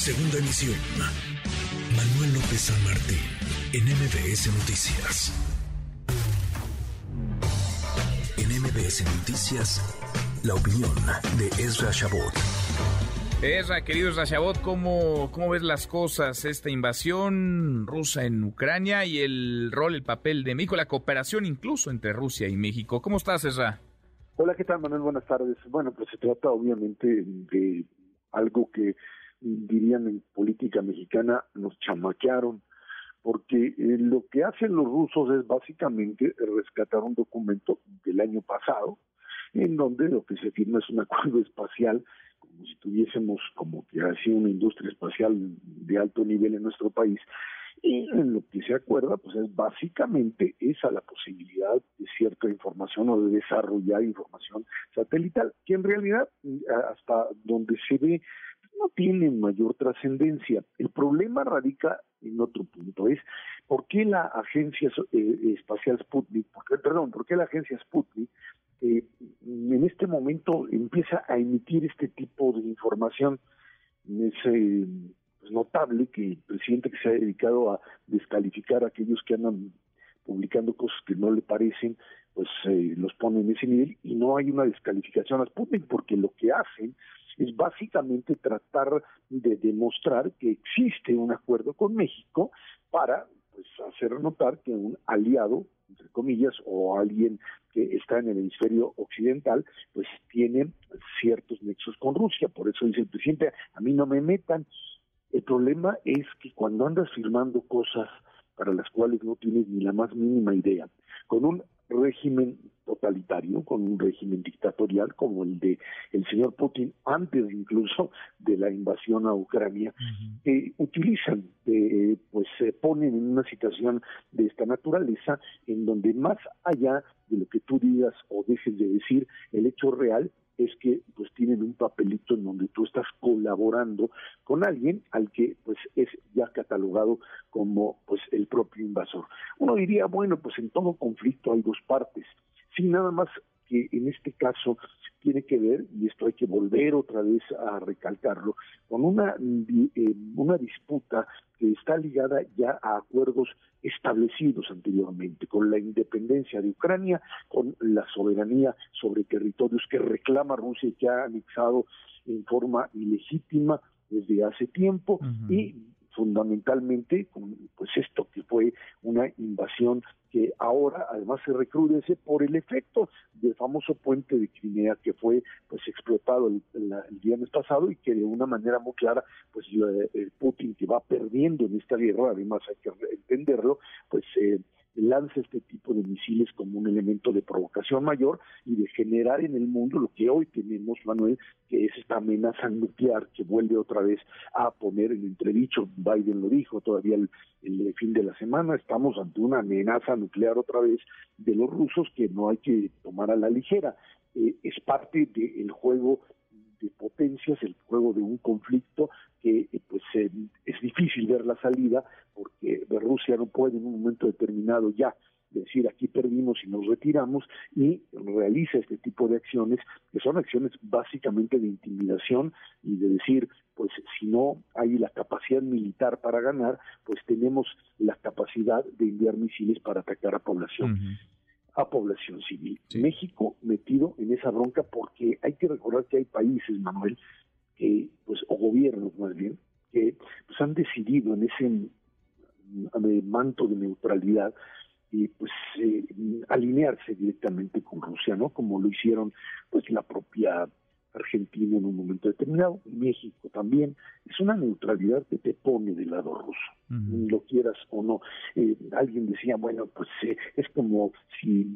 Segunda emisión. Manuel López San Martín, en MBS Noticias. En MBS Noticias, la opinión de Ezra Shabot. Ezra, querido Ezra Shabot, ¿cómo, ¿cómo ves las cosas? Esta invasión rusa en Ucrania y el rol, el papel de México, la cooperación incluso entre Rusia y México. ¿Cómo estás, Ezra? Hola, ¿qué tal, Manuel? Buenas tardes. Bueno, pues se trata obviamente de algo que dirían en política mexicana, nos chamaquearon, porque eh, lo que hacen los rusos es básicamente rescatar un documento del año pasado, en donde lo que se firma es un acuerdo espacial, como si tuviésemos como que sido una industria espacial de alto nivel en nuestro país, y en lo que se acuerda, pues es básicamente esa la posibilidad de cierta información o de desarrollar información satelital, que en realidad hasta donde se ve no tiene mayor trascendencia. El problema radica en otro punto, es por qué la agencia eh, espacial Sputnik, perdón, por qué la agencia Sputnik eh, en este momento empieza a emitir este tipo de información. Es eh, pues, notable que el presidente que se ha dedicado a descalificar a aquellos que andan publicando cosas que no le parecen, pues los pone en ese nivel y no hay una descalificación a Sputnik porque lo que hacen es básicamente tratar de demostrar que existe un acuerdo con México para pues hacer notar que un aliado entre comillas o alguien que está en el hemisferio occidental pues tiene ciertos nexos con Rusia. Por eso dice el presidente a mí no me metan el problema es que cuando andas firmando cosas para las cuales no tienes ni la más mínima idea con un régimen totalitario, con un régimen dictatorial como el de el señor Putin antes incluso de la invasión a Ucrania, que utilizan, eh, pues se ponen en una situación de esta naturaleza en donde más allá de lo que tú digas o dejes de decir, el hecho real es que pues tienen un papelito en donde tú estás colaborando con alguien al que pues es ya catalogado como pues el propio invasor. Uno diría, bueno, pues en todo conflicto hay dos partes. sin nada más que en este caso tiene que ver, y esto hay que volver otra vez a recalcarlo, con una, eh, una disputa que está ligada ya a acuerdos establecidos anteriormente, con la independencia de Ucrania, con la soberanía sobre territorios que reclama Rusia y que ha anexado en forma ilegítima desde hace tiempo, y fundamentalmente pues esto que fue una invasión que ahora además se recrudece por el efecto del famoso puente de Crimea que fue pues explotado el, el, viernes pasado y que de una manera muy clara pues el Putin que va perdiendo en esta guerra además hay que entenderlo pues eh, lanza este tipo de misiles como un elemento de provocación mayor y de generar en el mundo lo que hoy tenemos, Manuel, que es esta amenaza nuclear que vuelve otra vez a poner en entredicho, Biden lo dijo todavía el, fin de la semana, estamos ante una amenaza nuclear otra vez de los rusos que no hay que tomar a la ligera. Eh, es parte del juego de potencias, el juego de un conflicto que eh, pues eh, es difícil ver la salida porque Rusia no puede en un momento determinado ya decir aquí perdimos y nos retiramos y realiza este tipo de acciones que son acciones básicamente de intimidación y de decir pues si no hay la capacidad militar para ganar pues tenemos la capacidad de enviar misiles para atacar a población a población civil. México metido en esa bronca porque hay que recordar que hay países, Manuel, que, pues, o gobiernos más bien, que pues, han decidido en ese mm, manto de neutralidad y pues eh, alinearse directamente con Rusia, ¿no? Como lo hicieron pues la propia Argentina en un momento determinado, México también, es una neutralidad que te pone del lado ruso, lo quieras o no. Eh, alguien decía, bueno, pues eh, es como si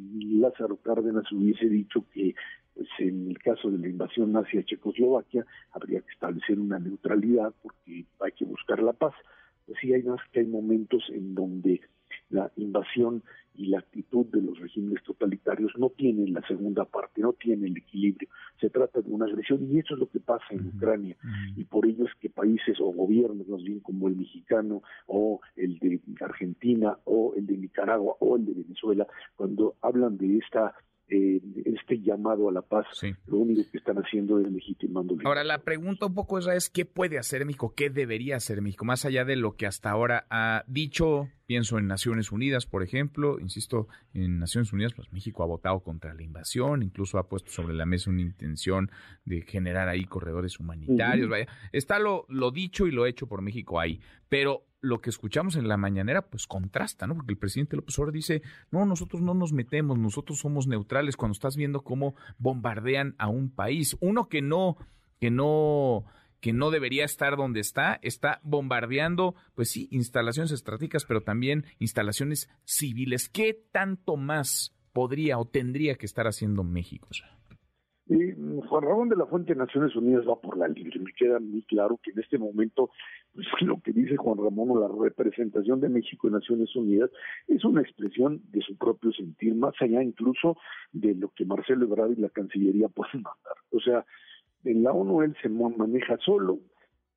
Lázaro Cárdenas hubiese dicho que pues en el caso de la invasión hacia Checoslovaquia habría que establecer una neutralidad porque hay que buscar la paz. Pues sí, hay más que hay momentos en donde la invasión y la actitud de los regímenes totalitarios no tienen la segunda parte, no tienen el equilibrio. Se trata de una agresión y eso es lo que pasa en Ucrania. Y por ello es que países o gobiernos, más bien como el mexicano o el de Argentina o el de Nicaragua o el de Venezuela, cuando hablan de esta eh, este llamado a la paz, lo único que están haciendo es legitimando. Ahora, la pregunta un poco esa es, ¿qué puede hacer México? ¿Qué debería hacer México? Más allá de lo que hasta ahora ha dicho, pienso en Naciones Unidas, por ejemplo, insisto, en Naciones Unidas, pues México ha votado contra la invasión, incluso ha puesto sobre la mesa una intención de generar ahí corredores humanitarios, vaya, está lo, lo dicho y lo hecho por México ahí, pero lo que escuchamos en la mañanera, pues contrasta, ¿no? Porque el presidente López Obrador dice, no, nosotros no nos metemos, nosotros somos neutrales cuando estás viendo cómo bombardean a un país. Uno que no, que no, que no debería estar donde está, está bombardeando, pues sí, instalaciones estratégicas, pero también instalaciones civiles. ¿Qué tanto más podría o tendría que estar haciendo México? Y Juan Ramón de la Fuente Naciones Unidas va por la libre. Me queda muy claro que en este momento pues, lo que dice Juan Ramón o la representación de México en Naciones Unidas es una expresión de su propio sentir, más allá incluso de lo que Marcelo Ebrard y la Cancillería pueden mandar. O sea, en la ONU él se maneja solo,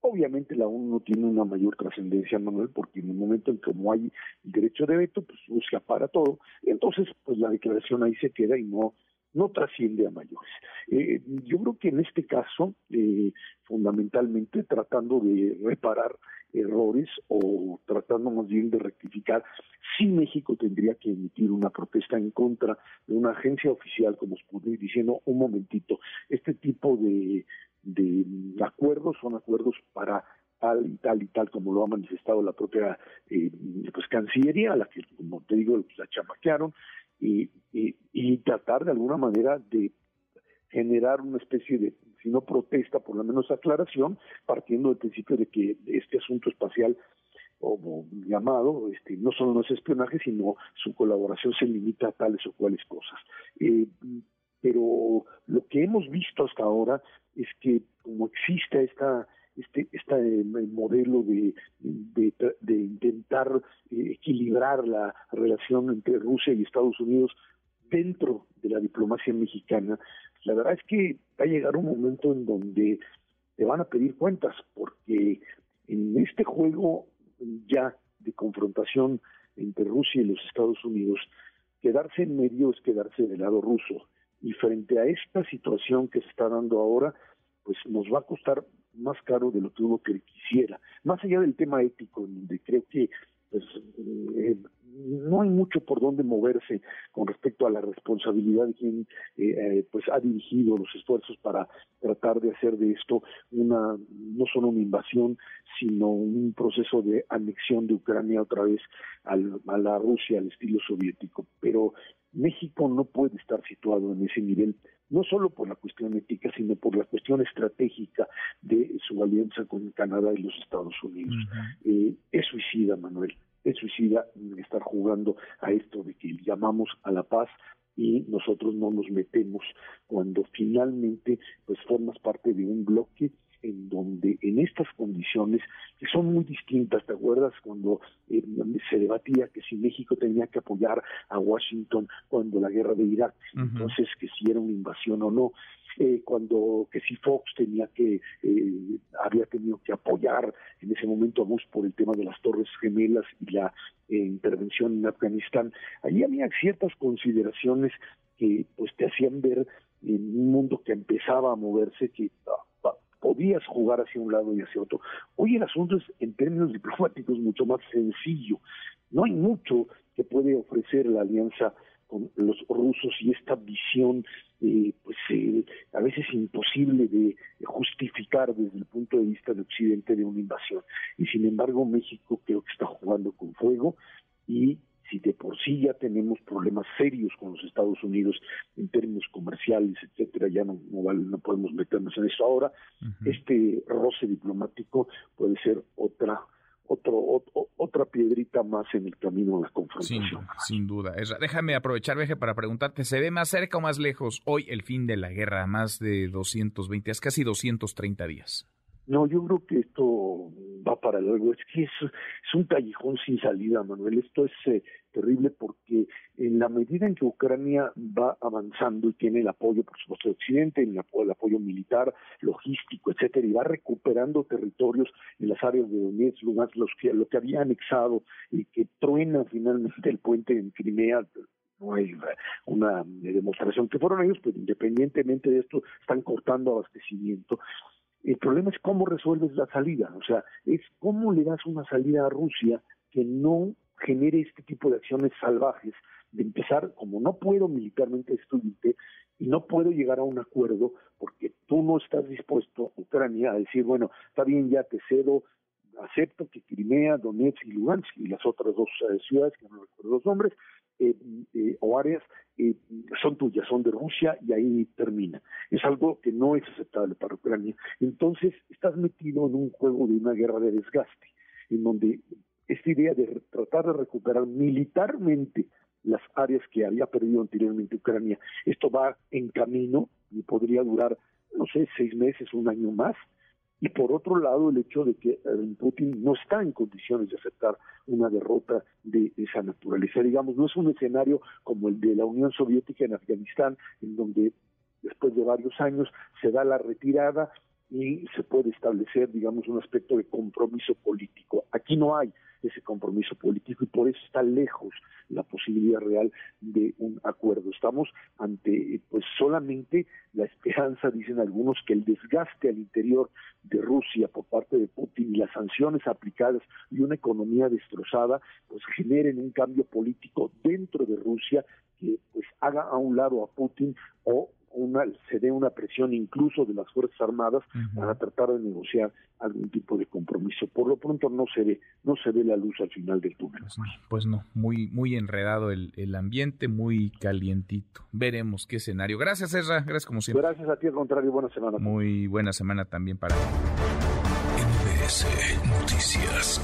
Obviamente la ONU no tiene una mayor trascendencia, Manuel, porque en el momento en que no hay derecho de veto, pues busca para todo. Entonces, pues la declaración ahí se queda y no no trasciende a mayores. Eh, yo creo que en este caso, eh, fundamentalmente tratando de reparar errores o tratando más bien de rectificar, si México tendría que emitir una protesta en contra de una agencia oficial como Sputnik diciendo un momentito, este tipo de, acuerdos son acuerdos para tal y tal y tal como lo ha manifestado la propia eh, pues Cancillería, a la que como te digo la chamaquearon y, y, tratar de alguna manera de generar una especie de, si no protesta, por lo menos aclaración, partiendo del principio de que este asunto espacial como llamado, este, no solo no es espionaje, sino su colaboración se limita a tales o cuales cosas. Eh, pero lo que hemos visto hasta ahora es que como existe esta este, este modelo de, de, intentar eh, equilibrar la relación entre Rusia y Estados Unidos dentro de la diplomacia mexicana, la verdad es que va a llegar un momento en donde te van a pedir cuentas, porque en este juego ya de confrontación entre Rusia y los Estados Unidos, quedarse en medio es quedarse del lado ruso. Y frente a esta situación que se está dando ahora, pues nos va a costar más caro de lo que uno quisiera. Más allá del tema ético, donde creo que pues, eh, no hay mucho por dónde moverse con respecto a la responsabilidad de quien eh, pues ha dirigido los esfuerzos para tratar de hacer de esto una no solo una invasión sino un proceso de anexión de Ucrania otra vez al, a la Rusia al estilo soviético pero México no puede estar situado en ese nivel no solo por la cuestión ética, sino por la cuestión estratégica de su alianza con Canadá y los Estados Unidos. Eh, es suicida, Manuel, es suicida estar jugando a esto de que llamamos a la paz y nosotros no nos metemos cuando finalmente pues formas parte de un bloque en donde en estas condiciones que son muy distintas, ¿te acuerdas cuando eh, se debatía que si México tenía que apoyar a Washington cuando la guerra de Irak, entonces que si era una invasión o no, eh, cuando que si Fox tenía que eh, había tenido que apoyar en ese momento a Bush por el tema de las Torres Gemelas y la intervención en Afganistán, ahí había ciertas consideraciones que pues te hacían ver en un mundo que empezaba a moverse que podías jugar hacia un lado y hacia otro. Hoy el asunto es, en términos diplomáticos, mucho más sencillo. No hay mucho que puede ofrecer la alianza con los rusos y esta visión, eh, pues eh, a veces imposible de justificar desde el punto de vista de Occidente de una invasión. Y sin embargo, México creo que está jugando con fuego y si de por sí ya tenemos problemas serios con los Estados Unidos en términos comerciales, etcétera, ya no, no, no podemos meternos en eso ahora, este roce diplomático puede ser otra otro, otra piedrita más en el camino de la confrontación. Sin, duda. Déjame aprovechar, Veje, para preguntarte, ¿se ve más cerca o más lejos hoy el fin de la guerra? Más de 220, es casi 230 días. No, yo creo que esto va para luego. Es que es, un callejón sin salida, Manuel. Esto es eh, terrible porque en la medida en que Ucrania va avanzando y tiene el apoyo, por supuesto, de Occidente, el, el apoyo militar, logístico, etcétera, y va recuperando territorios en las áreas de Donetsk, Lugansk, los que, lo que había anexado y que truena finalmente el puente en Crimea, no hay una demostración que fueron ellos, pero independientemente de esto, están cortando abastecimiento. El problema es cómo resuelves la salida, o sea, es cómo le das una salida a Rusia que no genere este tipo de acciones salvajes, de empezar, como no puedo militarmente destruirte y no puedo llegar a un acuerdo porque tú no estás dispuesto, Ucrania, a decir, bueno, está bien, ya te cedo, acepto que Crimea, Donetsk y Lugansk y las otras dos eh, ciudades, que no recuerdo los nombres, o áreas son tuyas, son de Rusia y ahí termina. Es algo que no es aceptable para Ucrania. Entonces, estás metido en un juego de una guerra de desgaste, en donde esta idea de tratar de recuperar militarmente las áreas que había perdido anteriormente Ucrania, esto va en camino y podría durar, no sé, seis meses, un año más, y por otro lado el hecho de que eh, Putin no está en condiciones de aceptar una derrota de esa naturaleza. Digamos, no es un escenario como el de la Unión Soviética en Afganistán, en donde después de varios años se da la retirada y se puede establecer, digamos, un aspecto de compromiso político. Aquí no hay ese compromiso político y por eso está lejos la posibilidad real de un acuerdo. Estamos ante pues solamente la esperanza, dicen algunos, que el desgaste al interior de Rusia por parte de Putin y las sanciones aplicadas y una economía destrozada pues generen un cambio político dentro de Rusia que pues haga a un lado a Putin o una, se dé una presión incluso de las Fuerzas Armadas para tratar de negociar algún tipo de compromiso. Por lo pronto no se ve, no se ve la luz al final del túnel. Pues, pues no, muy, muy enredado el, el, ambiente, muy calientito. Veremos qué escenario. Gracias, Ezra. Gracias como siempre. Gracias a ti, al contrario, buena semana. Muy buena semana también para MBS Noticias.